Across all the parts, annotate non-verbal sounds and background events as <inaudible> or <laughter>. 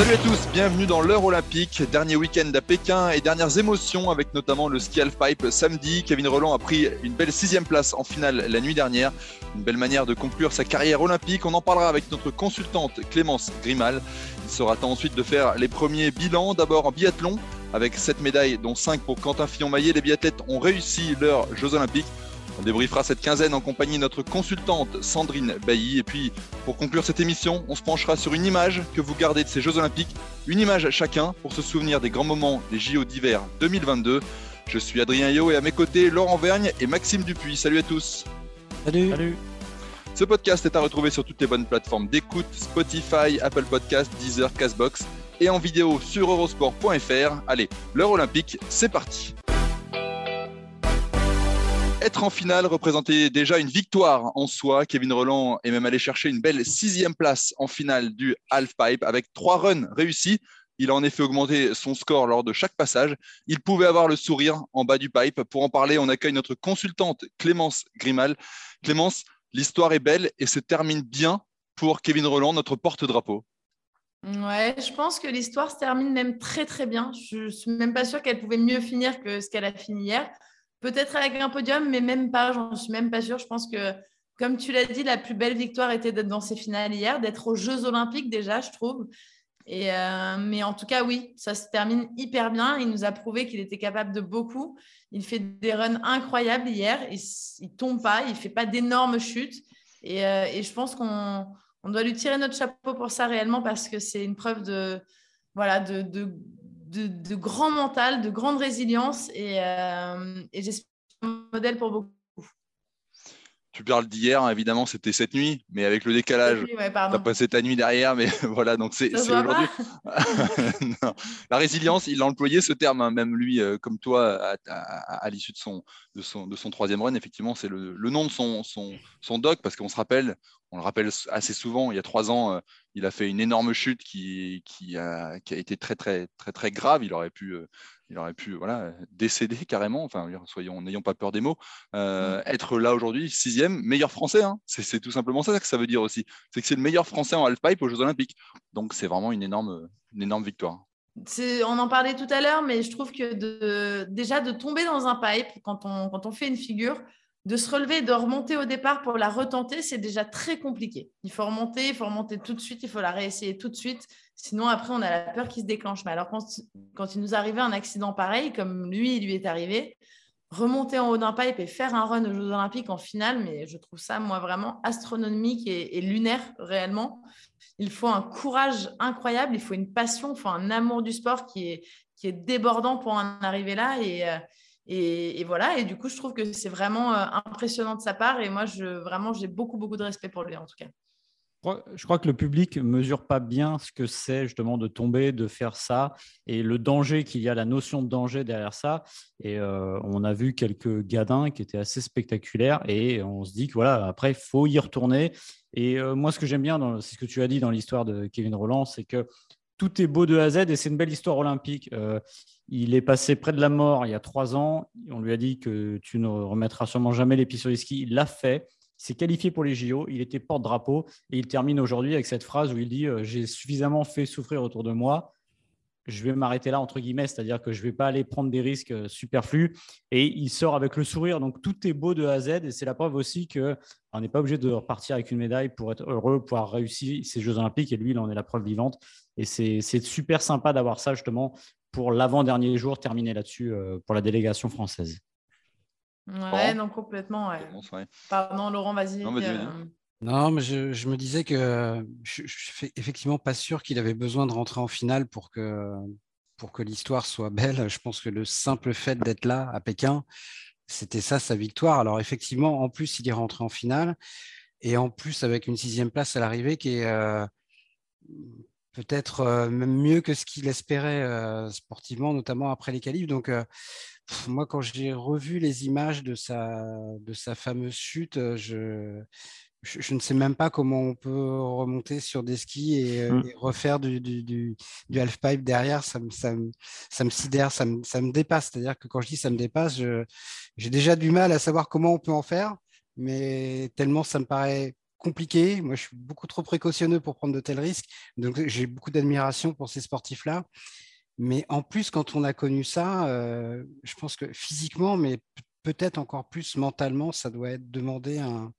Salut à tous, bienvenue dans l'heure olympique, dernier week-end à Pékin et dernières émotions avec notamment le ski halfpipe samedi. Kevin Roland a pris une belle sixième place en finale la nuit dernière, une belle manière de conclure sa carrière olympique. On en parlera avec notre consultante Clémence Grimal. Il sera temps ensuite de faire les premiers bilans, d'abord en biathlon avec 7 médailles dont 5 pour Quentin Fillon-Maillet. Les biathlètes ont réussi leurs Jeux olympiques. On débriefera cette quinzaine en compagnie de notre consultante Sandrine Bailly. Et puis, pour conclure cette émission, on se penchera sur une image que vous gardez de ces Jeux Olympiques. Une image chacun pour se souvenir des grands moments des JO d'hiver 2022. Je suis Adrien Yo et à mes côtés, Laurent Vergne et Maxime Dupuis. Salut à tous. Salut. Salut. Ce podcast est à retrouver sur toutes les bonnes plateformes d'écoute Spotify, Apple Podcast, Deezer, Castbox et en vidéo sur eurosport.fr. Allez, l'heure olympique, c'est parti. Être en finale représentait déjà une victoire en soi. Kevin Roland est même allé chercher une belle sixième place en finale du halfpipe avec trois runs réussis. Il a en effet augmenté son score lors de chaque passage. Il pouvait avoir le sourire en bas du pipe. Pour en parler, on accueille notre consultante Clémence Grimal. Clémence, l'histoire est belle et se termine bien pour Kevin Roland, notre porte-drapeau. Ouais, je pense que l'histoire se termine même très très bien. Je suis même pas sûre qu'elle pouvait mieux finir que ce qu'elle a fini hier. Peut-être avec un podium, mais même pas, j'en suis même pas sûre. Je pense que, comme tu l'as dit, la plus belle victoire était d'être dans ces finales hier, d'être aux Jeux Olympiques déjà, je trouve. Et euh, mais en tout cas, oui, ça se termine hyper bien. Il nous a prouvé qu'il était capable de beaucoup. Il fait des runs incroyables hier. Il ne tombe pas, il fait pas d'énormes chutes. Et, euh, je pense qu'on on doit lui tirer notre chapeau pour ça réellement parce que c'est une preuve de, voilà, de de, de, grand mental, de grande résilience et, euh, et j'espère un modèle pour beaucoup. Tu parles d'hier, hein, évidemment, c'était cette nuit, mais avec le décalage, Oui, ouais, tu as passé ta nuit derrière, mais <laughs> voilà, donc c'est aujourd'hui. <laughs> La résilience, il a employé ce terme, hein, même lui, euh, comme toi, à, à- à l'issue de son, de, son, de son troisième run, effectivement, c'est le, le nom de son, son, son doc, parce qu'on se rappelle, on le rappelle assez souvent, il y a trois ans, euh, il a fait une énorme chute qui, qui, a, qui a été très, très, très, très grave. Il aurait pu, euh, il aurait pu voilà, décéder carrément, enfin, soyons, n'ayons pas peur des mots. Euh, Être là aujourd'hui, sixième, meilleur français, hein. c'est c'est tout simplement ça que ça veut dire aussi. C'est que c'est le meilleur français en halfpipe aux Jeux Olympiques. Donc c'est vraiment une énorme, une énorme victoire. On en parlait tout à l'heure, mais je trouve que déjà de tomber dans un pipe quand on, fait une figure, de se relever, de remonter au départ pour la retenter, c'est déjà très compliqué. Il faut remonter, il faut remonter tout de suite, il faut la réessayer tout de suite. Sinon, après, on a la peur qui se déclenche. Mais alors, quand, il nous arrivait un accident pareil, comme lui, il lui est arrivé, remonter en haut d'un pipe et faire un run aux Jeux Olympiques en finale, mais je trouve ça, moi, vraiment astronomique et lunaire, réellement. Il faut un courage incroyable, il faut une passion, faut un amour du sport qui est, qui est débordant pour en arriver là. Et, euh, et, voilà, et du coup, je trouve que c'est vraiment euh, impressionnant de sa part. Et moi, je, vraiment, j'ai beaucoup, beaucoup de respect pour lui, en tout cas. Je crois- Je crois que le public ne mesure pas bien ce que c'est justement de tomber, de faire ça, et le danger qu'il y a, la notion de danger derrière ça. Et euh, on a vu quelques gadins qui étaient assez spectaculaires, et on se dit que voilà, après, il faut y retourner. Et euh, moi, ce que j'aime bien, c'est ce que tu as dit dans l'histoire de Kevin Roland, c'est que tout est beau de A à Z et c'est une belle histoire olympique. Euh, il est passé près de la mort il y a trois ans. On lui a dit que tu ne remettras sûrement jamais les pieds sur les skis. Il l'a fait. Il s'est qualifié pour les JO. Il était porte-drapeau et il termine aujourd'hui avec cette phrase où il dit euh, J'ai suffisamment fait souffrir autour de moi. Je vais m'arrêter là, entre guillemets, c'est-à-dire que je ne vais pas aller prendre des risques euh, superflus. Et il sort avec le sourire. Donc tout est beau de A à Z. Et c'est la preuve aussi qu'on n'est pas obligé de repartir avec une médaille pour être heureux, pour avoir réussi ces Jeux Olympiques. Et lui, il en est la preuve vivante. Et c'est super sympa d'avoir ça justement pour l'avant-dernier jour, terminer là-dessus euh, pour la délégation française. Ouais, non, complètement. ouais. Bon, ouais. Pardon, Laurent, vas-y. Non, vas-y, vas-y. euh, Non, mais je, me disais que je, je suis effectivement pas sûr qu'il avait besoin de rentrer en finale pour que, pour que l'histoire soit belle. Je pense que le simple fait d'être là à Pékin, c'était ça sa victoire. Alors effectivement, en plus, il est rentré en finale et en plus avec une sixième place à l'arrivée qui est euh, peut-être euh, même mieux que ce qu'il espérait euh, sportivement, notamment après les qualifs. Donc moi, quand j'ai revu les images de sa, de sa fameuse chute, je, je, ne sais même pas comment on peut remonter sur des skis et, mmh. refaire du, du, du, half-pipe derrière. Ça me, ça, me, ça me sidère, ça me, ça me dépasse. C'est-à-dire que quand je dis ça me dépasse, j'ai déjà du mal à savoir comment on peut en faire mais tellement ça me paraît compliqué. Moi, je suis beaucoup trop précautionneux pour prendre de tels risques. Donc, j'ai beaucoup d'admiration pour ces sportifs-là. Mais en plus, quand on a connu ça, euh, je pense que physiquement, mais peut-être encore plus mentalement, ça doit être demander un,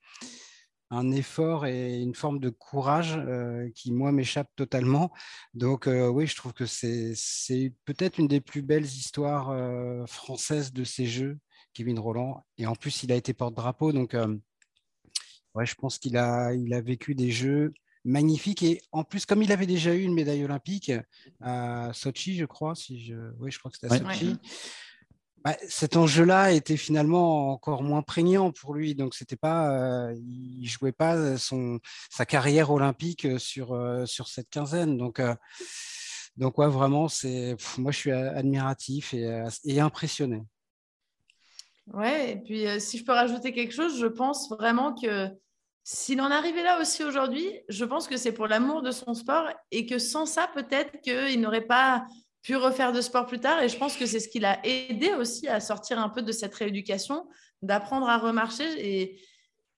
effort et une forme de courage euh, qui, moi, m'échappe totalement. Donc, euh, oui, je trouve que c'est peut-être une des plus belles histoires françaises de ces Jeux Kevin Roland. Et en plus, il a été porte-drapeau. Donc, euh, ouais, je pense qu'il a, il a vécu des jeux magnifiques. Et en plus, comme il avait déjà eu une médaille olympique à Sochi, je crois, si je... oui, je crois que c'était à Sochi. Bah, cet enjeu-là était finalement encore moins prégnant pour lui, donc c'était pas, euh, il jouait pas son sa carrière olympique sur euh, sur cette quinzaine, donc donc ouais vraiment c'est, moi je suis admiratif et, et impressionné. Ouais, et puis euh, si je peux rajouter quelque chose, je pense vraiment que s'il en arrivait là aussi aujourd'hui, je pense que c'est pour l'amour de son sport et que sans ça, peut-être qu'il n'aurait pas pu refaire de sport plus tard. Et je pense que c'est ce qui l'a aidé aussi à sortir un peu de cette rééducation, d'apprendre à remarcher. Et,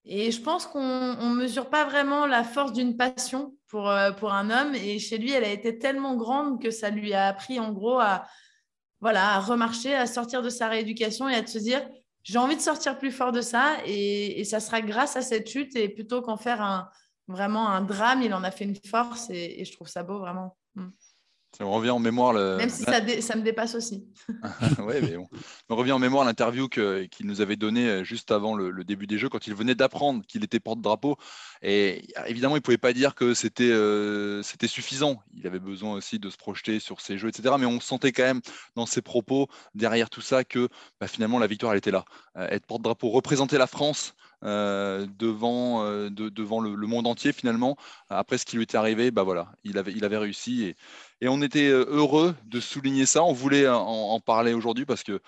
et je pense qu'on ne mesure pas vraiment la force d'une passion pour, euh, pour un homme. Et chez lui, elle a été tellement grande que ça lui a appris en gros à, voilà, à remarcher, à sortir de sa rééducation et à se dire j'ai envie de sortir plus fort de ça et, ça sera grâce à cette chute et plutôt qu'en faire un, vraiment un drame, il en a fait une force et, je trouve ça beau vraiment. Mm. Ça me revient en mémoire. Le... Même si ça, ça, me dépasse aussi. <laughs> oui, mais bon. me revient en mémoire l'interview qu'il nous avait donnée euh, juste avant le, début des Jeux, quand il venait d'apprendre qu'il était porte-drapeau. Et évidemment, il ne pouvait pas dire que euh, c'était suffisant. Il avait besoin aussi de se projeter sur ses Jeux, etc. Mais on sentait quand même dans ses propos, derrière tout ça, que bah, finalement, la victoire, elle était là. Euh, être porte-drapeau, représenter la France, euh, devant, euh, devant le, monde entier finalement. Après ce qui lui était arrivé, bah voilà, il avait, il avait réussi et, et on était euh, heureux de souligner ça. On voulait en, parler aujourd'hui parce que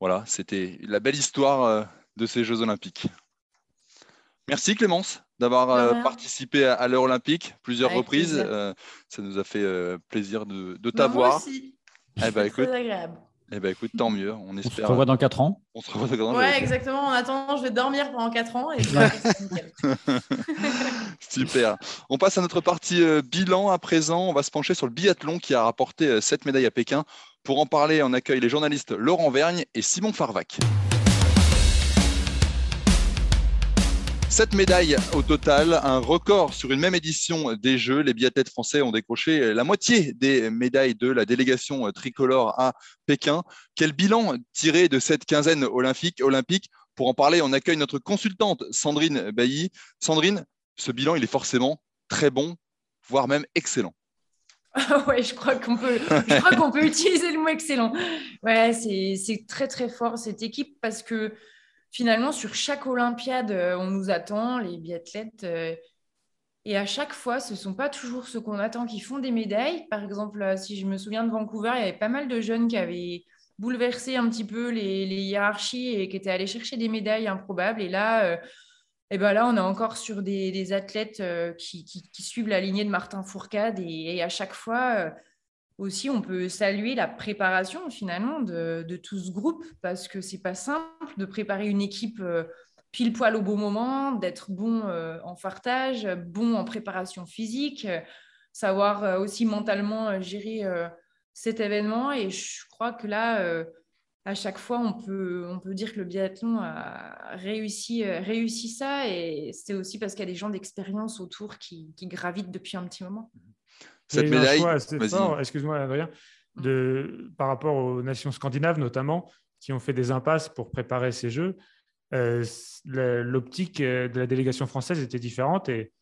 voilà, c'était la belle histoire de ces Jeux Olympiques. Merci Clémence d'avoir participé à, l'heure olympique plusieurs reprises. ça nous a fait plaisir de, de t'avoir. Eh ben, écoute, agréable. Eh bien, écoute, tant mieux. On, espère. On se revoit dans 4 ans. On se revoit dans 4 ans. Ouais, exactement. En attendant, je vais dormir pendant 4 ans. Et <laughs> <laughs> Super. On passe à notre partie euh, bilan à présent. On va se pencher sur le biathlon qui a rapporté 7 euh, médailles à Pékin. Pour en parler, on accueille les journalistes Laurent Vergne et Simon Farvac. Sept médailles au total, un record sur une même édition des Jeux. Les biathlètes français ont décroché la moitié des médailles de la délégation tricolore à Pékin. Quel bilan tiré de cette quinzaine olympique, Pour en parler, on accueille notre consultante Sandrine Bailly. Sandrine, ce bilan, il est forcément très bon, voire même excellent. <laughs> ouais, je crois qu'on peut, peut <laughs> utiliser le mot excellent. Ouais, c'est très très fort cette équipe parce que finalement, sur chaque Olympiade, euh, on nous attend, les biathlètes. Euh, et à chaque fois, ce ne sont pas toujours ceux qu'on attend qui font des médailles. Par exemple, euh, si je me souviens de Vancouver, il y avait pas mal de jeunes qui avaient bouleversé un petit peu les, hiérarchies et qui étaient allés chercher des médailles improbables. Et là, et ben là on est encore sur des, athlètes qui, suivent la lignée de Martin Fourcade. et à chaque fois, aussi, on peut saluer la préparation finalement de, tout ce groupe parce que c'est pas simple de préparer une équipe euh, pile poil au bon moment, d'être bon euh, en fartage, bon en préparation physique, savoir euh, aussi mentalement gérer cet événement. Et je crois que là, à chaque fois, on peut, on peut dire que le biathlon a réussi, réussi ça. Et c'est aussi parce qu'il y a des gens d'expérience autour qui, qui gravitent depuis un petit moment cette médaille. excuse-moi Adrien, de, par rapport aux nations scandinaves notamment, qui ont fait des impasses pour préparer ces Jeux. Euh, l'optique euh, de la délégation française était différente et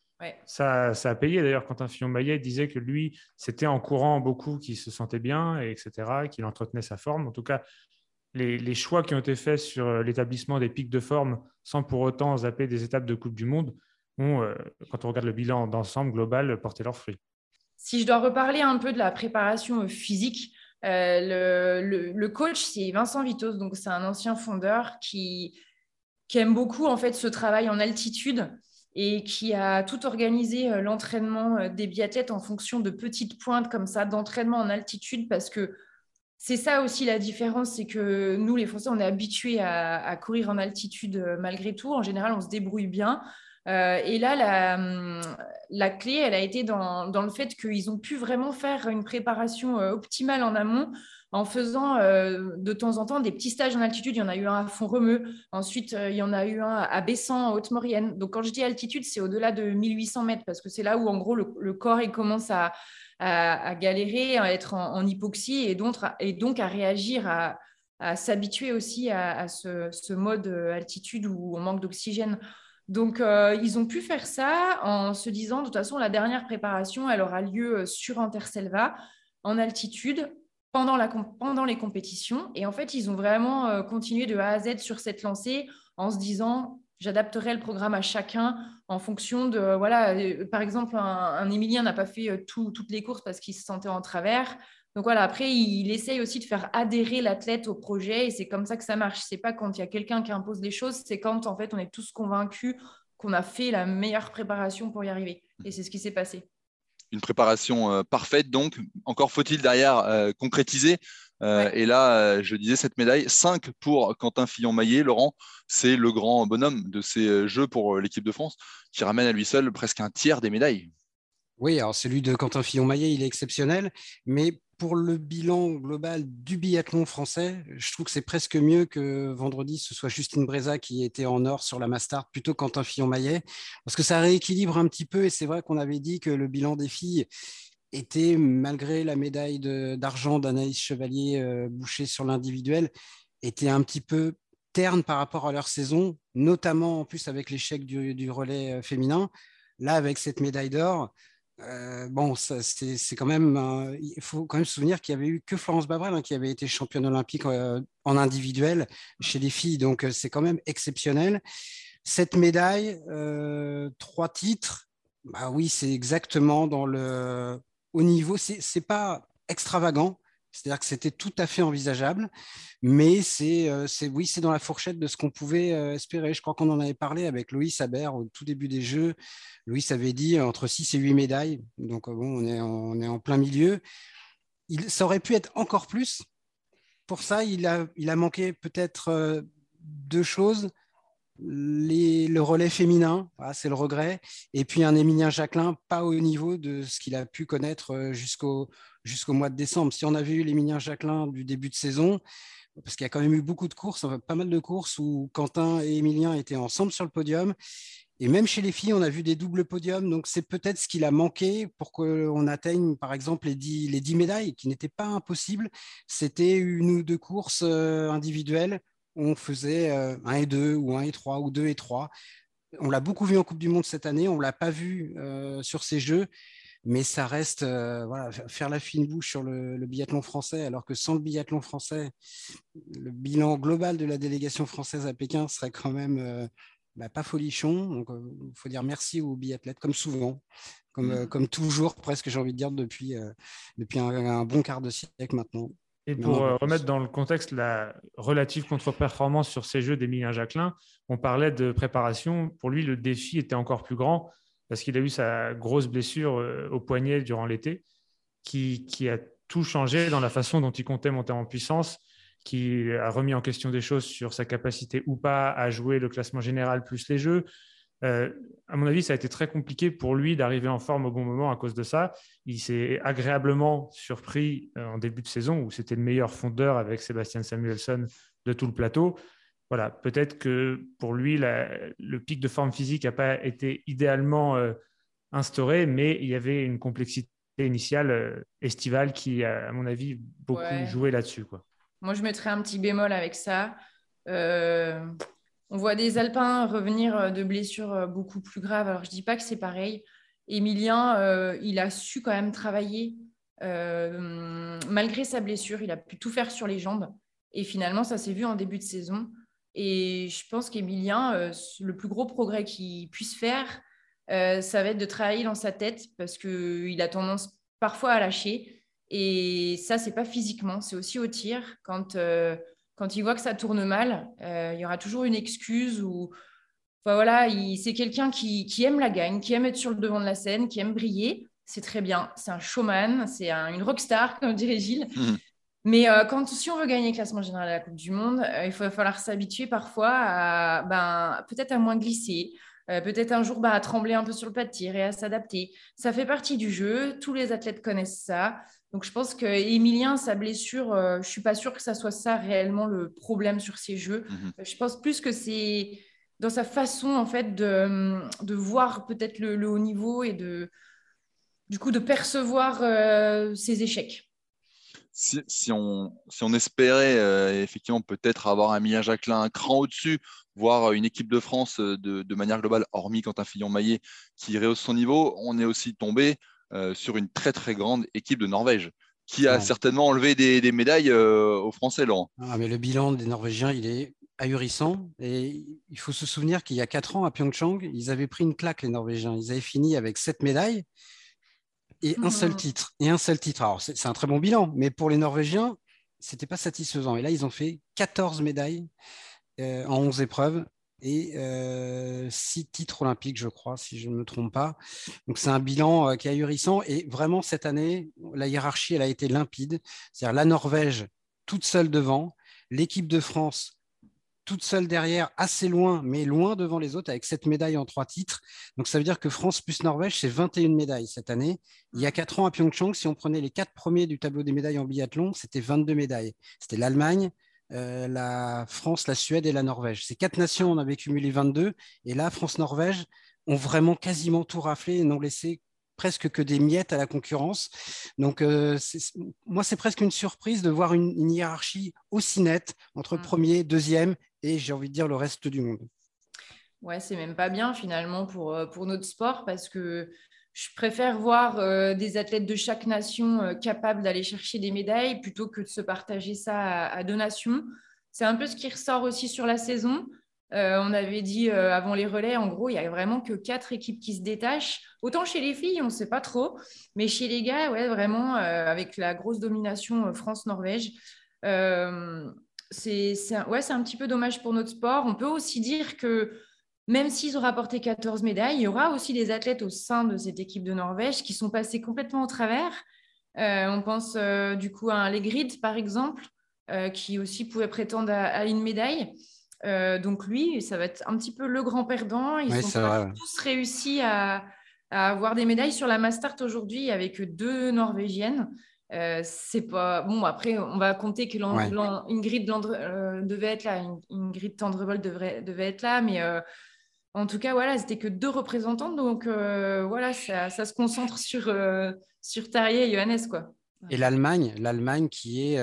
ça, ça, a payé. D'ailleurs, quand un Fillon-Maillet disait que lui, c'était en courant beaucoup qu'il se sentait bien, et etc., qu'il entretenait sa forme. En tout cas, les, choix qui ont été faits sur l'établissement des pics de forme sans pour autant zapper des étapes de Coupe du Monde ont, quand on regarde le bilan d'ensemble global, porté leurs fruits. Si je dois reparler un peu de la préparation physique, le, coach, c'est Vincent Vitos, donc c'est un ancien fondeur qui, aime beaucoup en fait ce travail en altitude et qui a tout organisé euh, l'entraînement euh, des biathlètes en fonction de petites pointes comme ça d'entraînement en altitude parce que c'est ça aussi la différence, c'est que nous les Français on est habitués à, courir en altitude euh, malgré tout. En général on se débrouille bien. Et là, la, hum, la, clé, elle a été dans, dans le fait qu'ils ont pu vraiment faire une préparation optimale en amont en faisant euh, de temps en temps des petits stages en altitude. Il y en a eu un à Font-Romeu, ensuite euh, il y en a eu un à Bessan, en Haute-Maurienne. Donc quand je dis altitude, c'est au-delà de 1800 mètres parce que c'est là où en gros le, corps il commence à, galérer, à être en, hypoxie et donc, et donc à réagir, à, s'habituer aussi à, ce, mode altitude où on manque d'oxygène. Donc, euh, ils ont pu faire ça en se disant, de toute façon, la dernière préparation, elle aura lieu sur Interselva, en altitude, pendant, les compétitions. Et en fait, ils ont vraiment euh, continué de A à Z sur cette lancée en se disant j'adapterai le programme à chacun en fonction de voilà euh, par exemple un, Émilien n'a pas fait euh, toutes les courses parce qu'il se sentait en travers donc voilà après il, essaye aussi de faire adhérer l'athlète au projet et c'est comme ça que ça marche c'est pas quand il y a quelqu'un qui impose des choses c'est quand en fait on est tous convaincus qu'on a fait la meilleure préparation pour y arriver et c'est ce qui s'est passé une préparation euh, parfaite. Donc, encore faut-il derrière euh, concrétiser. Euh, et là, je disais cette médaille, 5 pour Quentin Fillon-Maillet. Laurent, c'est le grand bonhomme de ces Jeux pour l'équipe de France qui ramène à lui seul presque un tiers des médailles. Oui, alors celui de Quentin Fillon-Maillet, il est exceptionnel, mais pour le bilan global du biathlon français, je trouve que c'est presque mieux que vendredi, ce soit Justine Breza qui était en or sur la Mastart plutôt que Quentin Fillon-Maillet, parce que ça rééquilibre un petit peu. Et c'est vrai qu'on avait dit que le bilan des filles était, malgré la médaille d'argent d'Anaïs Chevalier-Boucher euh, sur l'individuel, était un petit peu terne par rapport à leur saison, notamment en plus avec l'échec du, relais euh, féminin. Là, avec cette médaille d'or, euh, bon, c'est quand même. il faut quand même se souvenir qu'il y avait eu que Florence Babrel hein, qui avait été championne olympique euh, en individuel chez les filles, donc euh, c'est quand même exceptionnel. Cette médaille, trois titres, bah oui, c'est exactement dans le au niveau. C'est pas extravagant, c'est-à-dire que c'était tout à fait envisageable, mais c'est, oui, c'est dans la fourchette de ce qu'on pouvait espérer. Je crois qu'on en avait parlé avec Loïs Habert au tout début des Jeux. Loïs avait dit entre 6 et 8 médailles, donc bon, on est, en plein milieu. Il, ça aurait pu être encore plus. Pour ça, il a, il a manqué peut-être deux choses. le relais féminin, c'est le regret, et puis un Émilien Jacquelin pas au niveau de ce qu'il a pu connaître jusqu'au jusqu'au mois de décembre. Si on avait eu l'Émilien Jacquelin du début de saison, parce qu'il y a quand même eu beaucoup de courses, pas mal de courses où Quentin et Émilien étaient ensemble sur le podium. Et même chez les filles, on a vu des doubles podiums. Donc, c'est peut-être ce qu'il a manqué pour qu'on atteigne, par exemple, les 10, les 10 médailles, qui n'étaient pas impossibles. C'était une ou deux courses euh, individuelles. On faisait 1 euh, et 2, ou 1 et 3, ou 2 et 3. On l'a beaucoup vu en Coupe du Monde cette année. On ne l'a pas vu euh, sur ces Jeux mais ça reste euh, voilà, faire la fine bouche sur le, biathlon français, alors que sans le biathlon français, le bilan global de la délégation française à Pékin serait quand même euh, bah, pas folichon. Donc, il euh, faut dire merci aux biathlètes, comme souvent, comme, mmh. comme toujours, presque, j'ai envie de dire, depuis, depuis un, bon quart de siècle maintenant. Et pour remettre dans le contexte la relative contre-performance sur ces jeux d'Emilien Jacquelin, on parlait de préparation. Pour lui, le défi était encore plus grand parce qu'il a eu sa grosse blessure euh, au poignet durant l'été, qui, a tout changé dans la façon dont il comptait monter en puissance, qui a remis en question des choses sur sa capacité ou pas à jouer le classement général plus les jeux. Euh, à mon avis, ça a été très compliqué pour lui d'arriver en forme au bon moment à cause de ça. Il s'est agréablement surpris euh, en début de saison où c'était le meilleur fondeur avec Sébastien Samuelson de tout le plateau voilà, peut-être que pour lui, le pic de forme physique n'a pas été idéalement euh, instauré, mais il y avait une complexité initiale euh, estivale qui, à mon avis, beaucoup joué là-dessus. Moi, je mettrais un petit bémol avec ça. Euh, on voit des Alpins revenir de blessures beaucoup plus graves. Alors, je ne dis pas que c'est pareil. Emilien, il a su quand même travailler. malgré sa blessure, il a pu tout faire sur les jambes. Et finalement, ça s'est vu en début de saison. Et je pense qu'Emilien, euh, le plus gros progrès qu'il puisse faire, euh, ça va être de travailler dans sa tête parce qu'il a tendance parfois à lâcher. Et ça, c'est pas physiquement, c'est aussi au tir. Quand, euh, quand il voit que ça tourne mal, il y aura toujours une excuse ou. Enfin, voilà, c'est quelqu'un qui, aime la gagne, qui aime être sur le devant de la scène, qui aime briller. C'est très bien. C'est un showman, c'est une rockstar, <laughs> comme dirait Gilles. Mmh. Mais euh, quand, si on veut gagner le classement général de la Coupe du Monde, euh, il va falloir s'habituer parfois à ben, peut-être à moins glisser, euh, peut-être un jour bah, à trembler un peu sur le pas de tir et à s'adapter. Ça fait partie du jeu, tous les athlètes connaissent ça. Donc je pense que sa blessure, je ne suis pas sûre que ça soit ça réellement le problème sur ses jeux. Mhm. Je pense plus que c'est dans sa façon en fait de, de voir peut-être le, le, haut niveau et de du coup de percevoir ses échecs si, on, si on espérait euh, effectivement peut-être avoir un Mia Jacquelin un cran au-dessus, voire une équipe de France euh, de, manière globale, hormis Quentin Fillon-Maillet qui rehausse son niveau, on est aussi tombé euh, sur une très très grande équipe de Norvège qui a certainement enlevé des, médailles aux Français, Laurent. Ah, mais le bilan des Norvégiens, il est ahurissant. Et il faut se souvenir qu'il y a quatre ans à Pyeongchang, ils avaient pris une claque, les Norvégiens. Ils avaient fini avec sept médailles et un seul mmh. titre. Et un seul titre. Alors, c'est un très bon bilan, mais pour les Norvégiens, c'était pas satisfaisant. Et là, ils ont fait 14 médailles euh, en 11 épreuves et 6 euh, titres olympiques, je crois, si je ne me trompe pas. Donc, c'est un bilan euh, qui est ahurissant. Et vraiment, cette année, la hiérarchie, elle a été limpide. C'est-à-dire la Norvège toute seule devant, l'équipe de France toute seule derrière, assez loin, mais loin devant les autres, avec cette médaille en trois titres. Donc ça veut dire que France plus Norvège, c'est 21 médailles cette année. Il y a quatre ans à Pyeongchang, si on prenait les quatre premiers du tableau des médailles en biathlon, c'était 22 médailles. C'était l'Allemagne, euh, la France, la Suède et la Norvège. Ces quatre nations on avait cumulé 22. Et là, France-Norvège ont vraiment quasiment tout raflé et n'ont laissé presque que des miettes à la concurrence. Donc, euh, moi, c'est presque une surprise de voir une, hiérarchie aussi nette entre mmh. premier, deuxième et, j'ai envie de dire, le reste du monde. Ouais, c'est même pas bien finalement pour, euh, pour notre sport parce que je préfère voir euh, des athlètes de chaque nation capables d'aller chercher des médailles plutôt que de se partager ça à deux nations. C'est un peu ce qui ressort aussi sur la saison. Euh, on avait dit euh, avant les relais, en gros, il n'y a vraiment que quatre équipes qui se détachent. Autant chez les filles, on ne sait pas trop, mais chez les gars, ouais, vraiment, euh, avec la grosse domination France-Norvège, c'est un petit peu dommage pour notre sport. On peut aussi dire que même s'ils ont rapporté 14 médailles, il y aura aussi des athlètes au sein de cette équipe de Norvège qui sont passés complètement au travers. on pense du coup à un Legrid, par exemple, qui aussi pouvait prétendre à une médaille. Euh, donc lui, ça va être un petit peu le grand perdant. Ils ont tous réussi à, avoir des médailles sur la Mastart aujourd'hui avec deux Norvégiennes. Euh, c'est pas bon. Après, on va compter que Ingrid euh, devait être là, Ingrid Tendrevol devrait, devait être là, mais en tout cas, voilà, c'était que deux représentantes. Donc voilà, ça, se concentre sur sur Tarier et Johannes, quoi. Et l'Allemagne, l'Allemagne qui est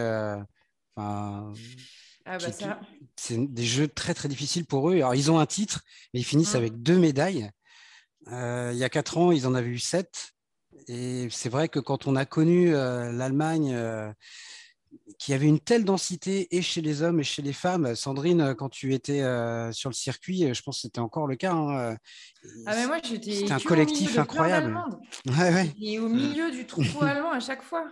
ah bah c'est des jeux très très difficiles pour eux. Alors ils ont un titre, mais ils finissent mmh. avec deux médailles. Euh, il y a quatre ans, ils en avaient eu sept. Et c'est vrai que quand on a connu euh, l'Allemagne, euh, qui avait une telle densité et chez les hommes et chez les femmes, Sandrine, quand tu étais sur le circuit, je pense que c'était encore le cas. Hein, ah mais moi j'étais. C'était un collectif incroyable. <laughs> Ouais, Et au milieu du troupeau <laughs> allemand à chaque fois,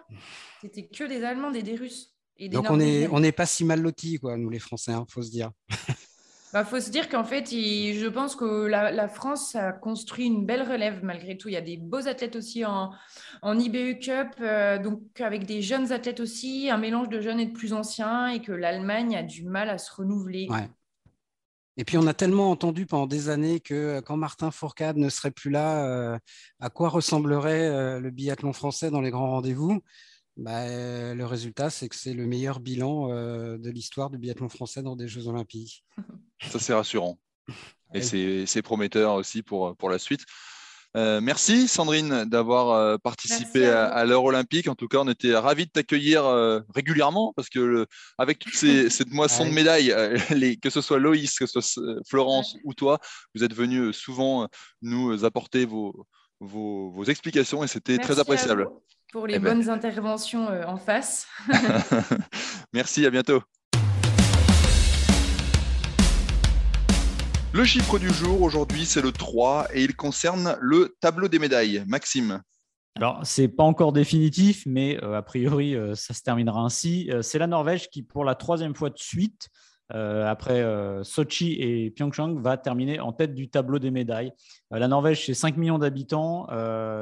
c'était que des Allemands et des Russes. Donc on n'est on est pas si mal lotis, quoi, nous les Français, il hein, faut se dire. <laughs> Il bah, faut se dire qu'en fait, je pense que la, France a construit une belle relève malgré tout. Il y a des beaux athlètes aussi en, en IBU Cup, euh, donc avec des jeunes athlètes aussi, un mélange de jeunes et de plus anciens, et que l'Allemagne a du mal à se renouveler. Et puis on a tellement entendu pendant des années que euh, quand Martin Fourcade ne serait plus là, euh, à quoi ressemblerait le biathlon français dans les grands rendez-vous? Bah, le résultat, c'est que c'est le meilleur bilan euh, de l'histoire du biathlon français dans des Jeux Olympiques. <laughs> Ça, c'est rassurant. Et c'est prometteur aussi pour, pour la suite. Euh, merci Sandrine d'avoir euh, participé à, l'heure olympique. En tout cas, on était ravis de t'accueillir régulièrement parce que avec toute cette moisson de médailles, <laughs> les, que ce soit Loïs, que ce soit Florence ou toi, vous êtes venus souvent nous apporter vos, vos, vos explications et c'était très appréciable pour les eh ben. bonnes interventions euh, en face. <laughs> Merci, à bientôt. Le chiffre du jour aujourd'hui, c'est le 3 et il concerne le tableau des médailles. Maxime. Alors, c'est pas encore définitif, mais euh, a priori, euh, ça se terminera ainsi. C'est la Norvège qui, pour la troisième fois de suite, après Sochi et Pyeongchang, va terminer en tête du tableau des médailles. la Norvège, c'est 5 millions d'habitants,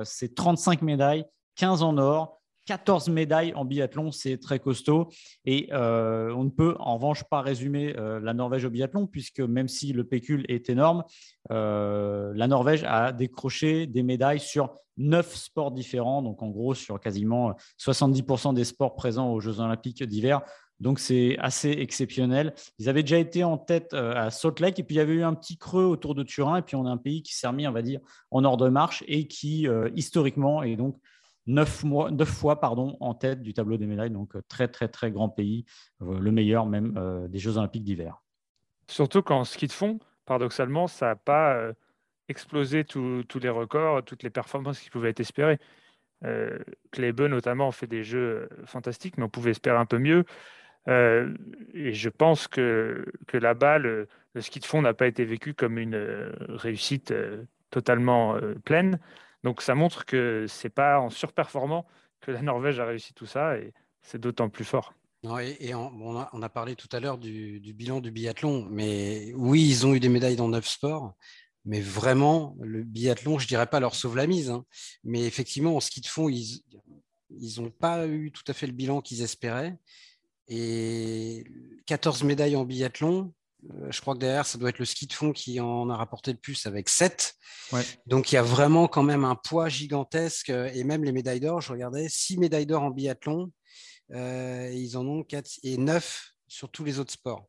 c'est 35 médailles, 15 en or, 14 médailles en biathlon, c'est très costaud. Et euh, on ne peut en revanche pas résumer euh, la Norvège au biathlon, puisque même si le pécule est énorme, euh, la Norvège a décroché des médailles sur neuf sports différents, donc en gros sur quasiment 70% des sports présents aux Jeux olympiques d'hiver. Donc c'est assez exceptionnel. Ils avaient déjà été en tête à Salt Lake et puis il y avait eu un petit creux autour de Turin et puis on a un pays qui s'est remis, on va dire, en ordre de marche et qui historiquement est donc neuf, fois pardon, en tête du tableau des médailles. Donc, euh, très, très, très grand pays, euh, le meilleur même euh, des Jeux Olympiques d'hiver. Surtout qu'en ski de fond, paradoxalement, ça n'a pas explosé tous les records, toutes les performances qui pouvaient être espérées. Euh, notamment, ont fait des jeux fantastiques, mais on pouvait espérer un peu mieux. et je pense que, que là-bas, le, ski de fond n'a pas été vécu comme une réussite totalement pleine. Donc ça montre que c'est pas en surperformant que la Norvège a réussi tout ça et c'est d'autant plus fort. et, on, a, parlé tout à l'heure du, bilan du biathlon, mais oui, ils ont eu des médailles dans neuf sports, mais vraiment, le biathlon, je dirais pas leur sauve la mise, hein. mais effectivement, en ski de fond, ils n'ont pas eu tout à fait le bilan qu'ils espéraient. Et 14 médailles en biathlon, je crois que derrière, ça doit être le ski de fond qui en a rapporté le plus avec 7. Donc il y a vraiment quand même un poids gigantesque. Et même les médailles d'or, je regardais 6 médailles d'or en biathlon. Euh, ils en ont 4 et 9 sur tous les autres sports.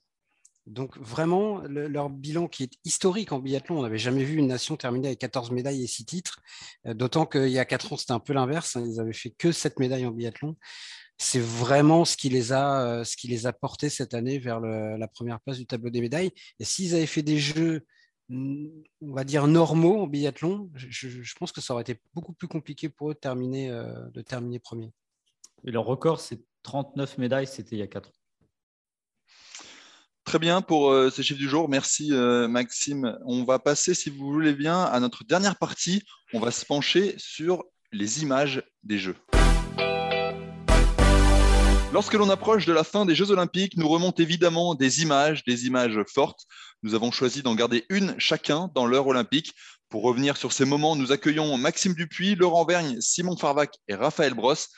Donc vraiment, leur bilan qui est historique en biathlon, on n'avait jamais vu une nation terminer avec 14 médailles et 6 titres, euh, d'autant qu'il y a 4 ans, c'était un peu l'inverse, hein. ils avaient fait que 7 médailles en biathlon c'est vraiment ce qui les a, euh, ce qui les a portés cette année vers la première place du tableau des médailles. Et s'ils avaient fait des jeux, on va dire normaux en biathlon, je, pense que ça aurait été beaucoup plus compliqué pour eux de terminer, euh, de terminer premier. Et leur record, c'est 39 médailles, c'était il y a 4 ans. Très bien pour euh, ces chiffres du jour. Merci Maxime. On va passer, si vous voulez bien, à notre dernière partie. On va se pencher sur les images des Jeux. Lorsque l'on approche de la fin des Jeux Olympiques, nous remontent évidemment des images, des images fortes. Nous avons choisi d'en garder une chacun dans l'heure olympique. Pour revenir sur ces moments, nous accueillons Maxime Dupuis, Laurent Vergne, Simon Farvac et Raphaël Brosse.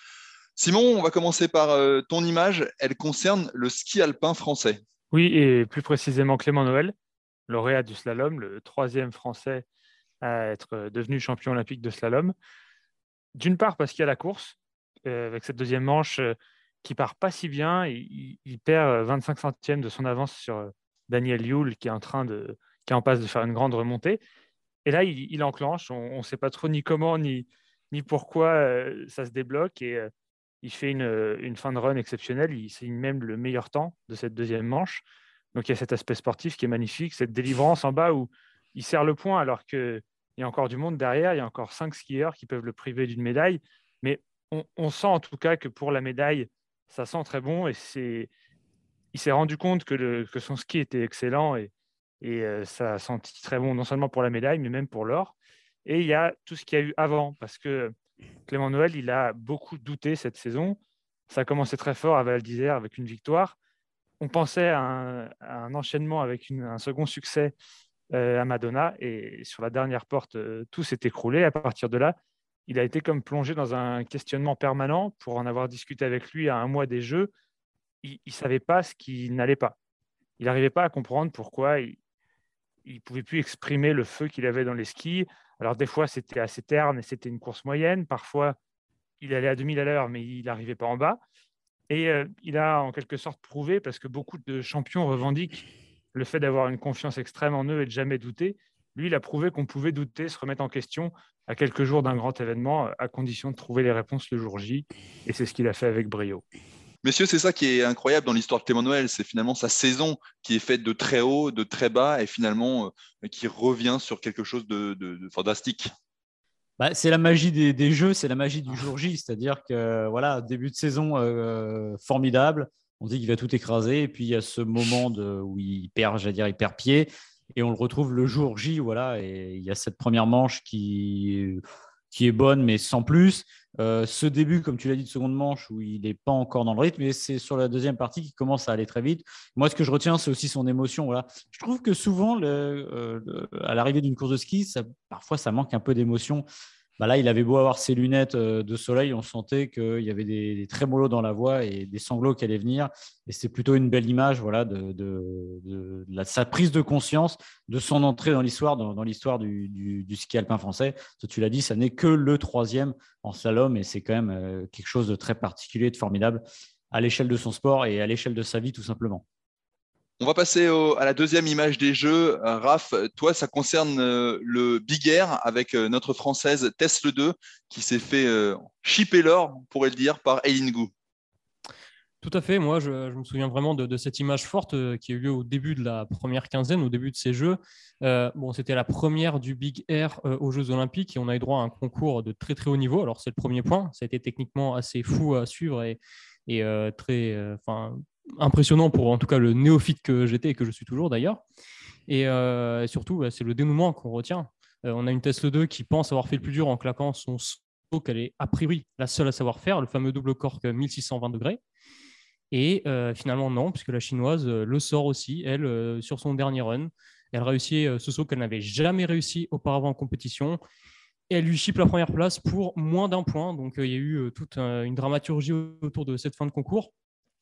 Simon, on va commencer par euh, ton image. Elle concerne le ski alpin français. Oui, et plus précisément Clément Noël, lauréat du slalom, le troisième français à être devenu champion olympique de slalom. D'une part parce qu'il y a la course, euh, avec cette deuxième manche euh, qui part pas si bien. Il, perd 25 euh, centièmes de son avance sur euh, Daniel Yule, qui est en train de, qui est en passe de faire une grande remontée. Et là, il, enclenche. On ne sait pas trop ni comment ni, ni pourquoi euh, ça se débloque. Et il fait une, une, fin de run exceptionnelle. Il signe même le meilleur temps de cette deuxième manche. Donc il y a cet aspect sportif qui est magnifique, cette délivrance en bas où il serre le point alors qu'il y a encore du monde derrière. Il y a encore cinq skieurs qui peuvent le priver d'une médaille. Mais on, sent en tout cas que pour la médaille, ça sent très bon et c'est il s'est rendu compte que, son ski était excellent et, euh, ça a très bon non seulement pour la médaille mais même pour l'or. Et il y a tout ce qu'il y a eu avant parce que Clément Noël, il a beaucoup douté cette saison. Ça a commencé très fort à Val d'Isère avec une victoire. On pensait à un, enchaînement avec un second succès euh, à Madonna et sur la dernière porte, euh, tout s'est écroulé. À partir de là, il a été comme plongé dans un questionnement permanent pour en avoir discuté avec lui à un mois des Jeux. Il ne savait pas ce qui n'allait pas. Il n'arrivait pas à comprendre pourquoi il ne pouvait plus exprimer le feu qu'il avait dans les skis. Alors des fois, c'était assez terne et c'était une course moyenne. Parfois, il allait à 2000 à l'heure, mais il n'arrivait pas en bas. Et euh, il a en quelque sorte prouvé, parce que beaucoup de champions revendiquent le fait d'avoir une confiance extrême en eux et de jamais douter. Lui, il a prouvé qu'on pouvait douter, se remettre en question à quelques jours d'un grand événement, à condition de trouver les réponses le jour J. Et c'est ce qu'il a fait avec brio. Messieurs, c'est ça qui est incroyable dans l'histoire de Clément Noël, c'est finalement sa saison qui est faite de très haut, de très bas, et finalement euh, qui revient sur quelque chose de, fantastique. Bah, c'est la magie des, jeux, c'est la magie du jour J, c'est-à-dire que voilà, début de saison euh, formidable, on dit qu'il va tout écraser, et puis il y a ce moment de, où il perd, j'allais dire, il perd pied, Et on le retrouve le jour J, voilà. Et il y a cette première manche qui, qui est bonne, mais sans plus. Euh, ce début, comme tu l'as dit, de seconde manche, où il n'est pas encore dans le rythme, mais c'est sur la deuxième partie qui commence à aller très vite. Moi, ce que je retiens, c'est aussi son émotion. Voilà. Je trouve que souvent, euh, à l'arrivée d'une course de ski, ça, parfois, ça manque un peu d'émotion. Bah là, il avait beau avoir ses lunettes euh, de soleil, on sentait qu'il y avait des, des trémolos dans la voix et des sanglots qui allaient venir. Et c'est plutôt une belle image voilà, de, sa prise de conscience de son entrée dans l'histoire, dans, l'histoire du, ski alpin français. tu l'as dit, ça n'est que le troisième en slalom et c'est quand même euh, quelque chose de très particulier, de formidable à l'échelle de son sport et à l'échelle de sa vie, tout simplement. On va passer à la deuxième image des jeux. Euh, Raph, toi, ça concerne euh, le Big Air avec euh, notre française Tesla 2 qui s'est fait chipper l'or, on pourrait le dire, par Eileen Gou. Tout à fait. Moi, je, me souviens vraiment de, cette image forte qui a eu lieu au début de la première quinzaine, au début de ces Jeux. bon, c'était la première du Big Air aux Jeux Olympiques et on a eu droit à un concours de très très haut niveau. Alors, c'est le premier point. Ça a été techniquement assez fou à suivre et, très, enfin, impressionnant pour en tout cas le néophyte que j'étais et que je suis toujours d'ailleurs. Et euh, surtout, bah, c'est le dénouement qu'on retient. Euh, on a une Tesla 2 qui pense avoir fait le plus dur en claquant son saut qu'elle est a priori la seule à savoir faire, le fameux double cork 1620 degrés. Et euh, finalement, non, puisque la chinoise le sort aussi, elle, sur son dernier run. Elle réussit ce saut qu'elle n'avait jamais réussi auparavant en compétition. Et elle lui chip la première place pour moins d'un point. Donc il y a eu toute une dramaturgie autour de cette fin de concours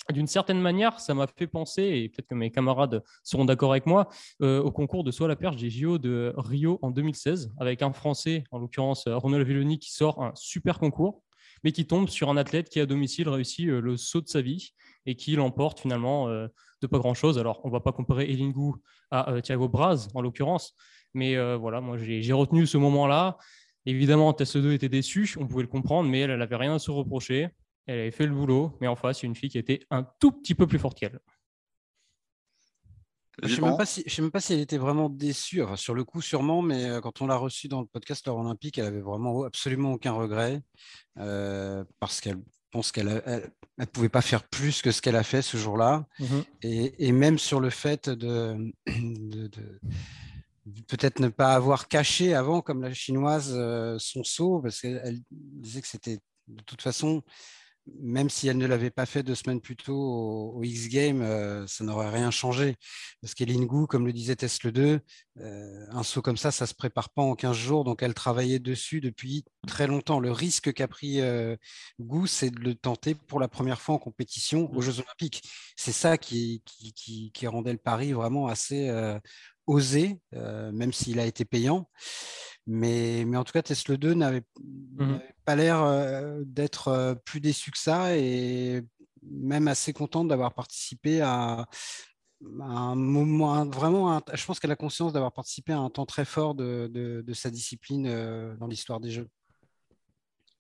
d'une certaine manière, ça m'a fait penser, et peut-être que mes camarades seront d'accord avec moi, euh, au concours de à la perche des JO de Rio en 2016, avec un Français, en l'occurrence Ronald Villoni, qui sort un super concours, mais qui tombe sur un athlète qui, à domicile, réussit euh, le saut de sa vie et qui l'emporte finalement euh, de pas grand-chose. Alors, on ne va pas comparer Elingou à Thiago Braz, en l'occurrence, mais voilà, moi, j'ai retenu ce moment-là. Évidemment, Tess 2 était déçue, on pouvait le comprendre, mais elle n'avait rien à se reprocher. Elle avait fait le boulot, mais en face, une fille qui était un tout petit peu plus forte qu'elle. Je ne sais, même pas si, sais même pas si elle était vraiment déçue. sur le coup, sûrement, mais euh, quand on l'a reçue dans le podcast L'Heure Olympique, elle avait vraiment absolument aucun regret euh, parce qu'elle pense qu'elle ne pouvait pas faire plus que ce qu'elle a fait ce jour-là. Mhm. et, même sur le fait de, peut-être ne pas avoir caché avant, comme la chinoise, euh, son saut, parce qu'elle disait que c'était de toute façon même si elle ne l'avait pas fait deux semaines plus tôt au, X Games, euh, ça n'aurait rien changé. Parce qu'Elingou, comme le disait Tesla 2, euh, un saut comme ça, ça ne se prépare pas en 15 jours. Donc elle travaillait dessus depuis très longtemps. Le risque qu'a pris euh, Gou, c'est de le tenter pour la première fois en compétition aux mmh. Jeux Olympiques. C'est ça qui, qui, qui, rendait le pari vraiment assez osé, même s'il a été payant. Mais, mais en tout cas, Tesla 2 n'avait mmh pas l'air euh, d'être euh, plus déçu que ça et même assez contente d'avoir participé à, un moment, vraiment, je pense qu'elle a conscience d'avoir participé à un temps très fort de, de, sa discipline euh, dans l'histoire des Jeux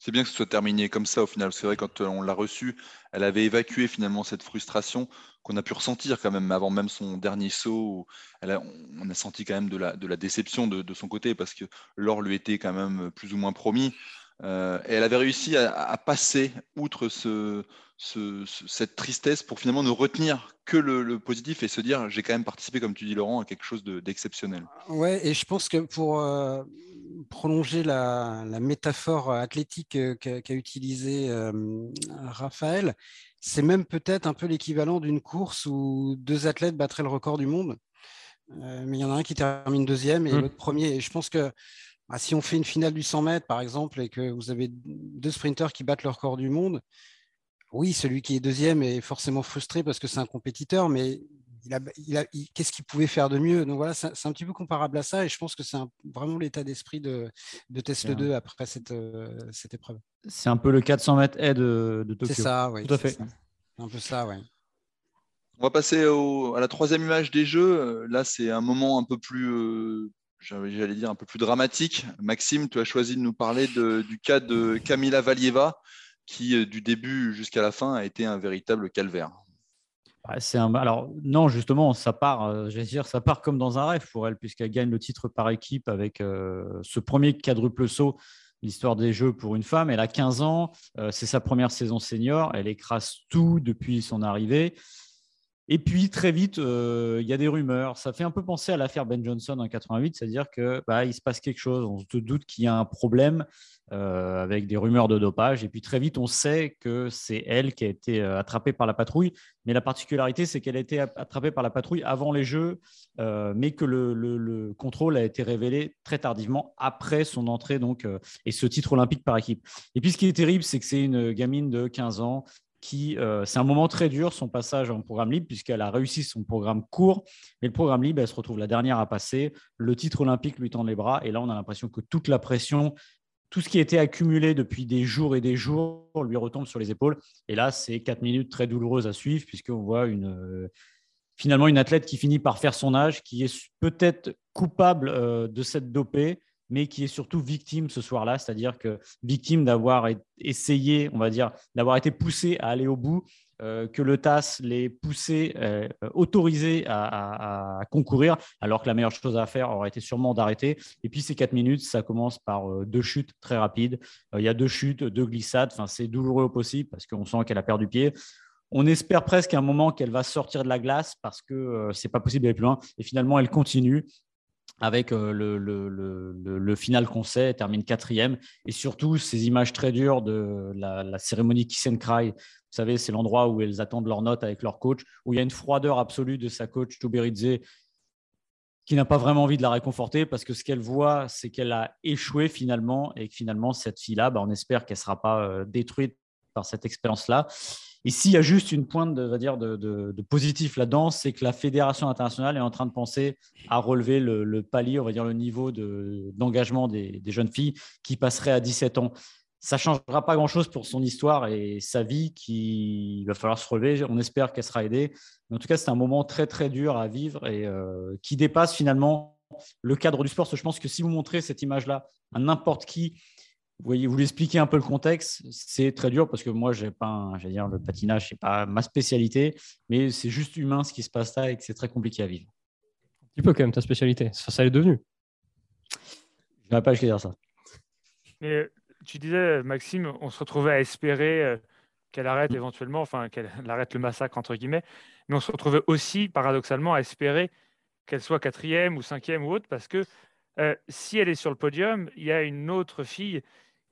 c'est bien que ce soit terminé comme ça au final. C'est vrai, quand on l'a reçue, elle avait évacué finalement cette frustration qu'on a pu ressentir quand même avant même son dernier saut. On a senti quand même de la déception de, son côté parce que l'or lui était quand même plus ou moins promis. Euh, et elle avait réussi à, passer outre ce, cette tristesse pour finalement ne retenir que le, positif et se dire j'ai quand même participé, comme tu dis Laurent, à quelque chose d'exceptionnel. ouais, et je pense que pour euh, prolonger la, métaphore athlétique euh, qu'a utilisée Raphaël, c'est même peut-être un peu l'équivalent d'une course où deux athlètes battraient le record du monde. Euh, mais il y en a un qui termine deuxième et mmh. l'autre premier. Et je pense que bah, si on fait une finale du 100 mètres, par exemple, et que vous avez deux sprinteurs qui battent le record du monde, oui, celui qui est deuxième est forcément frustré parce que c'est un compétiteur, mais il a, qu'est-ce qu'il pouvait faire de mieux? Donc voilà, c'est un petit peu comparable à ça, et je pense que c'est vraiment l'état d'esprit de, de Tesla 2 après cette, euh, cette épreuve. C'est un peu le 400 mètres A de, de Tokyo. C'est ça, oui. Tout à fait. Un peu ça, oui. On va passer à la troisième image des jeux. Là, c'est un moment un peu plus, euh, j'allais dire, un peu plus dramatique. Maxime, tu as choisi de nous parler du cas de Camila Valieva, qui, euh, du début jusqu'à la fin, a été un véritable calvaire. C'est un... Alors, non, justement, ça part, euh, dire, ça part comme dans un rêve pour elle, puisqu'elle gagne le titre par équipe avec euh, ce premier quadruple saut, l'histoire des Jeux pour une femme. Elle a 15 ans, c'est sa première saison senior, elle écrase tout depuis son arrivée. Et puis très vite, euh, il y a des rumeurs. Ça fait un peu penser à l'affaire Ben Johnson en 88, c'est-à-dire que bah, il se passe quelque chose. On se doute qu'il y a un problème euh, avec des rumeurs de dopage. Et puis très vite, on sait que c'est elle qui a été euh, attrapée par la patrouille. Mais la particularité, c'est qu'elle a été attrapée par la patrouille avant les Jeux, mais que le, contrôle a été révélé très tardivement après son entrée donc et ce titre olympique par équipe. Et puis ce qui est terrible, c'est que c'est une gamine de 15 ans euh, c'est un moment très dur, son passage en programme libre, puisqu'elle a réussi son programme court, mais le programme libre, elle se retrouve la dernière à passer, le titre olympique lui tend les bras, et là, on a l'impression que toute la pression, tout ce qui été accumulé depuis des jours et des jours lui retombe sur les épaules. Et là, c'est quatre minutes très douloureuses à suivre, puisqu'on voit euh, finalement une athlète qui finit par faire son âge, qui est peut-être coupable euh, de cette dopée, mais qui est surtout victime ce soir-là, c'est-à-dire que victime d'avoir essayé, on va dire, d'avoir été poussé à aller au bout, euh, que le TAS l'ait poussé, euh, autorisé à, concourir, alors que la meilleure chose à faire aurait été sûrement d'arrêter. Et puis ces quatre minutes, ça commence par euh, deux chutes très rapides. il y a deux chutes, deux glissades. Enfin, c'est douloureux au possible parce qu'on sent qu'elle a perdu pied. On espère presque à un moment qu'elle va sortir de la glace parce que c'est pas possible d'aller plus loin. Et finalement, elle continue avec euh, le, final qu'on sait, termine quatrième. Et surtout, ces images très dures de la, cérémonie Kiss and Cry. Vous savez, c'est l'endroit où elles attendent leur note avec leur coach, où il y a une froideur absolue de sa coach Tuberidze qui n'a pas vraiment envie de la réconforter parce que ce qu'elle voit, c'est qu'elle a échoué finalement et que finalement, cette fille-là, bah, on espère qu'elle ne sera pas euh, détruite par cette expérience-là. Et s'il y a juste une pointe de, positif là-dedans, c'est que la fédération internationale est en train de penser à relever le, palier, on va dire le niveau d'engagement des, jeunes filles qui passeraient à 17 ans. Ça ne changera pas grand-chose pour son histoire et sa vie qui va falloir se relever. On espère qu'elle sera aidée. Mais en tout cas, c'est un moment très, très dur à vivre et euh, qui dépasse finalement le cadre du sport. je pense que si vous montrez cette image-là à n'importe qui voyez, vous l'expliquez un peu le contexte. C'est très dur parce que moi, j'ai pas, dire, le patinage, c'est pas ma spécialité, mais c'est juste humain ce qui se passe là et que c'est très compliqué à vivre. Un petit peu quand même ta spécialité. Ça, ça est devenu. Je vais pas dire ça. Mais tu disais, Maxime, on se retrouvait à espérer euh, qu'elle arrête éventuellement, enfin qu'elle <laughs> arrête le massacre entre guillemets, mais on se retrouvait aussi paradoxalement à espérer qu'elle soit quatrième ou cinquième ou autre parce que euh, si elle est sur le podium, il y a une autre fille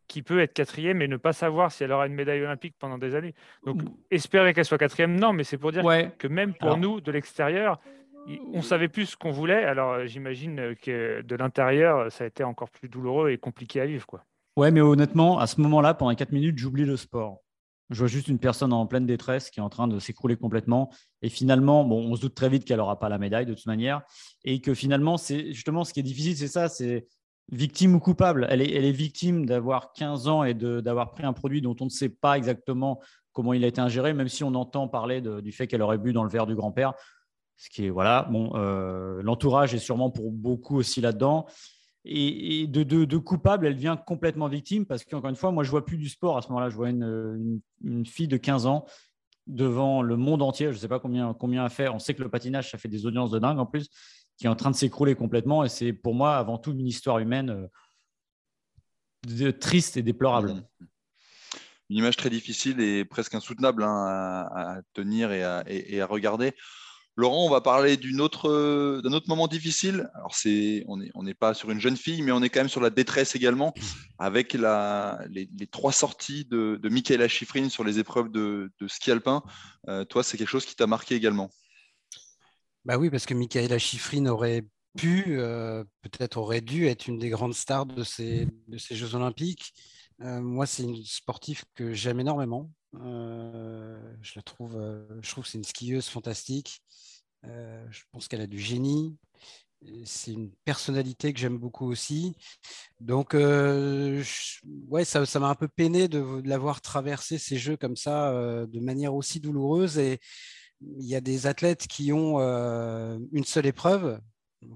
qui peut être quatrième et ne pas savoir si elle aura une médaille olympique pendant des années. Donc, espérer qu'elle soit quatrième, non, mais c'est pour dire que même pour nous, de l'extérieur, on savait plus ce qu'on voulait. Alors, j'imagine que de l'intérieur, ça a été encore plus douloureux et compliqué à vivre. Quoi. Ouais, mais honnêtement, à ce moment-là, pendant 4 minutes, j'oublie le sport. Je vois juste une personne en pleine détresse qui est en train de s'écrouler complètement. Et finalement, bon, on se doute très vite qu'elle n'aura pas la médaille de toute manière. Et que finalement, c'est justement ce qui est difficile, c'est ça, c'est victime ou coupable. Elle est, victime d'avoir 15 ans et d'avoir pris un produit dont on ne sait pas exactement comment il a été ingéré, même si on entend parler du fait qu'elle aurait bu dans le verre du grand-père. Ce qui est, voilà, bon, euh, l'entourage est sûrement pour beaucoup aussi là-dedans. Et, de, coupable, elle devient complètement victime parce qu'encore une fois, moi, je vois plus du sport à ce moment-là. Je vois une, une, fille de 15 ans devant le monde entier. Je ne sais pas combien, combien à faire. On sait que le patinage, ça fait des audiences de dingue en plus qui est en train de s'écrouler complètement. Et c'est pour moi avant tout une histoire humaine euh, triste et déplorable. Une image très difficile et presque insoutenable hein, à, tenir et à, regarder. Laurent, on va parler autre, d'un autre moment difficile. Alors, c'est, on n'est on pas sur une jeune fille, mais on est quand même sur la détresse également, avec la, les, trois sorties de, Michaela Schifrin sur les épreuves de, de ski alpin. Euh, toi, c'est quelque chose qui t'a marqué également bah oui, parce que Michaela Schifrin aurait pu, euh, peut-être aurait dû être une des grandes stars de ces, de ces Jeux Olympiques. Euh, moi, c'est une sportive que j'aime énormément. Euh, je la trouve, je trouve que c'est une skieuse fantastique. je pense qu'elle a du génie. C'est une personnalité que j'aime beaucoup aussi. Donc, ouais, ça, ça m'a un peu peiné de, de l'avoir traversé ces jeux comme ça de manière aussi douloureuse. Et, il y a des athlètes qui ont euh, une seule épreuve.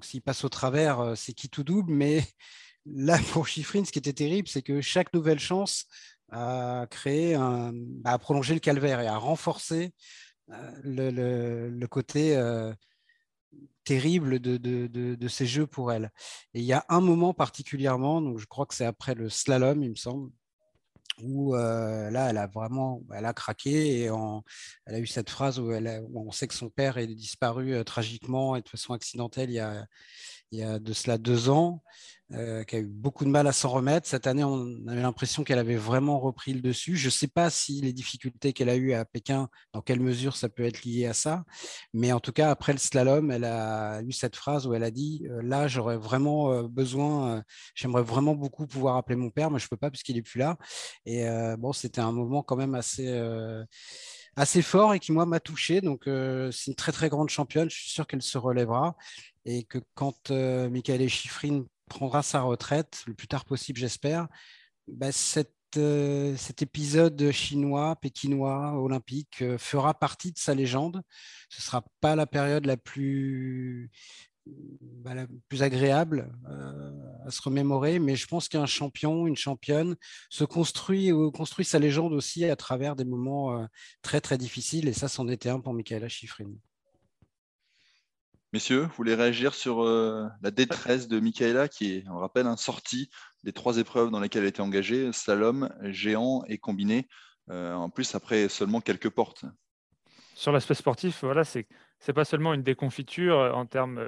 S'ils passent au travers, euh, c'est qui tout double. Mais <laughs> là, pour Chiffrine, ce qui était terrible, c'est que chaque nouvelle chance a créé un, a prolongé le calvaire et a renforcé euh, le, côté terrible de, de, ces jeux pour elle. Et il y a un moment particulièrement, donc je crois que c'est après le slalom, il me semble, où là, elle a vraiment elle a craqué et elle a eu cette phrase où, on sait que son père est disparu tragiquement et de façon accidentelle il y a, il y a de cela deux ans, euh, qui a eu beaucoup de mal à s'en remettre. Cette année, on avait l'impression qu'elle avait vraiment repris le dessus. Je ne sais pas si les difficultés qu'elle a eues à Pékin, dans quelle mesure ça peut être lié à ça, mais en tout cas, après le slalom, elle a eu cette phrase où elle a dit euh, Là, j'aurais vraiment euh, besoin, j'aimerais vraiment beaucoup pouvoir appeler mon père, mais je ne peux pas puisqu'il n'est plus là. Et bon, c'était un moment quand même assez assez fort et qui, moi, m'a touché. Donc, c'est une très, très grande championne. Je suis sûr qu'elle se relèvera et que quand euh, Michael Schifrin prendra sa retraite, le plus tard possible, j'espère, bah, euh, cet épisode chinois, pékinois, olympique euh, fera partie de sa légende. Ce ne sera pas la période la plus, bah, la plus agréable à se remémorer, mais je pense qu'un champion, une championne, se construit, construit sa légende aussi à travers des moments très très difficiles, et ça, c'en était un pour Michaela Schifrin. Messieurs, vous voulez réagir sur euh, la détresse de Michaela, qui est, on rappelle, un sortie des trois épreuves dans lesquelles elle était engagée, slalom, géant et combiné, euh, en plus après seulement quelques portes. Sur l'aspect sportif, voilà, c'est c'est pas seulement une déconfiture euh, en termes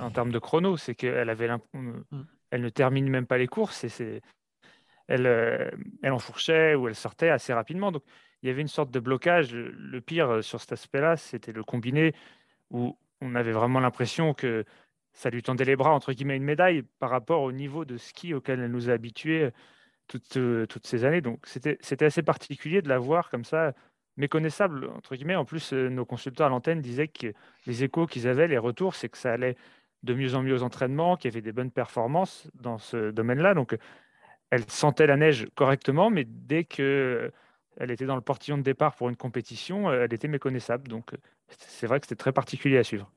en termes de chrono, c'est qu'elle avait mm. elle ne termine même pas les courses et c'est elle, elle enfourchait ou elle sortait assez rapidement. Donc il y avait une sorte de blocage. Le pire sur cet aspect-là, c'était le combiné où on avait vraiment l'impression que ça lui tendait les bras, entre guillemets, une médaille par rapport au niveau de ski auquel elle nous a habitués toutes, euh, toutes ces années. Donc, c'était assez particulier de la voir comme ça, méconnaissable, entre guillemets. En plus, euh, nos consultants à l'antenne disaient que les échos qu'ils avaient, les retours, c'est que ça allait de mieux en mieux aux entraînements, qu'il y avait des bonnes performances dans ce domaine-là. Donc, elle sentait la neige correctement, mais dès que elle était dans le portillon de départ pour une compétition, euh, elle était méconnaissable. Donc, c'est vrai que c'était très particulier à suivre.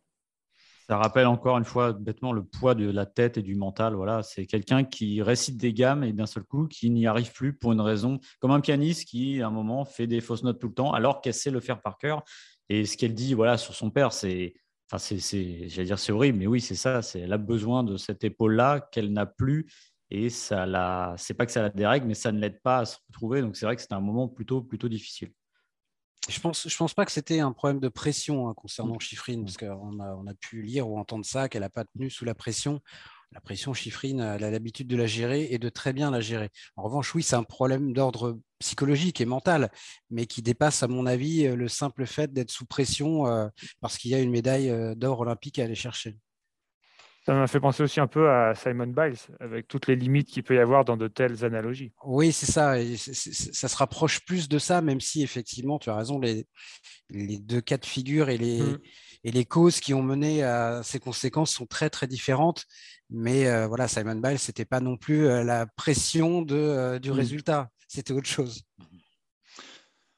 Ça rappelle encore une fois bêtement le poids de la tête et du mental. Voilà, c'est quelqu'un qui récite des gammes et d'un seul coup qui n'y arrive plus pour une raison, comme un pianiste qui à un moment fait des fausses notes tout le temps alors qu'elle sait le faire par cœur. Et ce qu'elle dit, voilà, sur son père, c'est, enfin, c'est, j'allais dire, c'est horrible, mais oui, c'est ça. C'est, elle a besoin de cette épaule-là qu'elle n'a plus et ça la, c'est pas que ça la dérègle, mais ça ne l'aide pas à se retrouver. Donc c'est vrai que c'était un moment plutôt, plutôt difficile. Je pense, je pense pas que c'était un problème de pression hein, concernant Chiffrine, parce qu'on a, on a pu lire ou entendre ça, qu'elle n'a pas tenu sous la pression. La pression, Chiffrine, elle a l'habitude de la gérer et de très bien la gérer. En revanche, oui, c'est un problème d'ordre psychologique et mental, mais qui dépasse, à mon avis, le simple fait d'être sous pression euh, parce qu'il y a une médaille euh, d'or olympique à aller chercher. Ça m'a fait penser aussi un peu à Simon Biles, avec toutes les limites qu'il peut y avoir dans de telles analogies. Oui, c'est ça. ça se rapproche plus de ça, même si effectivement, tu as raison, les, les deux cas de figure et les, mm. et les causes qui ont mené à ces conséquences sont très, très différentes. Mais euh, voilà, Simon Biles, ce n'était pas non plus euh, la pression de, euh, du mm. résultat, c'était autre chose.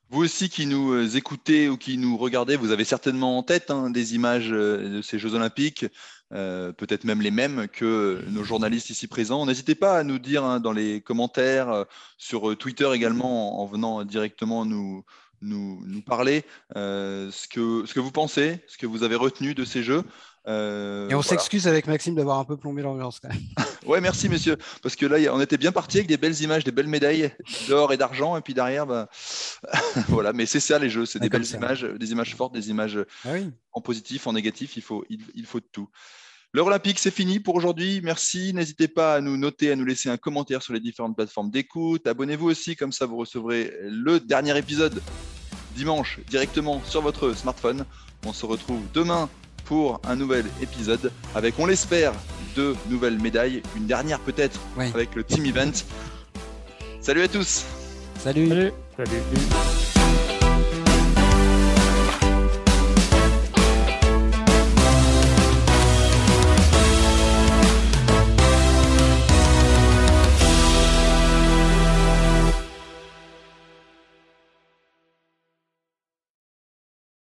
Vous aussi qui nous écoutez ou qui nous regardez, vous avez certainement en tête hein, des images de ces Jeux olympiques. Euh, peut-être même les mêmes que nos journalistes ici présents. N'hésitez pas à nous dire hein, dans les commentaires, euh, sur euh, Twitter également, en, venant directement nous, nous, nous parler ce, que, ce que vous pensez, ce que vous avez retenu de ces jeux. Et on s'excuse avec Maxime d'avoir un peu plombé l'ambiance quand même. <laughs> ouais, merci messieurs, parce que là, on était bien parti avec des belles images, des belles médailles d'or et d'argent, et puis derrière, bah, <laughs> voilà. Mais c'est ça les jeux, c'est des belles images, des images fortes, des images ah en positif, en négatif. Il faut, il, il faut de tout. L'heure olympique, c'est fini pour aujourd'hui. Merci. N'hésitez pas à nous noter, à nous laisser un commentaire sur les différentes plateformes d'écoute. Abonnez-vous aussi, comme ça vous recevrez le dernier épisode dimanche directement sur votre smartphone. On se retrouve demain pour un nouvel épisode avec, on l'espère, deux nouvelles médailles, une dernière peut-être avec le Team Event. Salut à tous. Salut. Salut.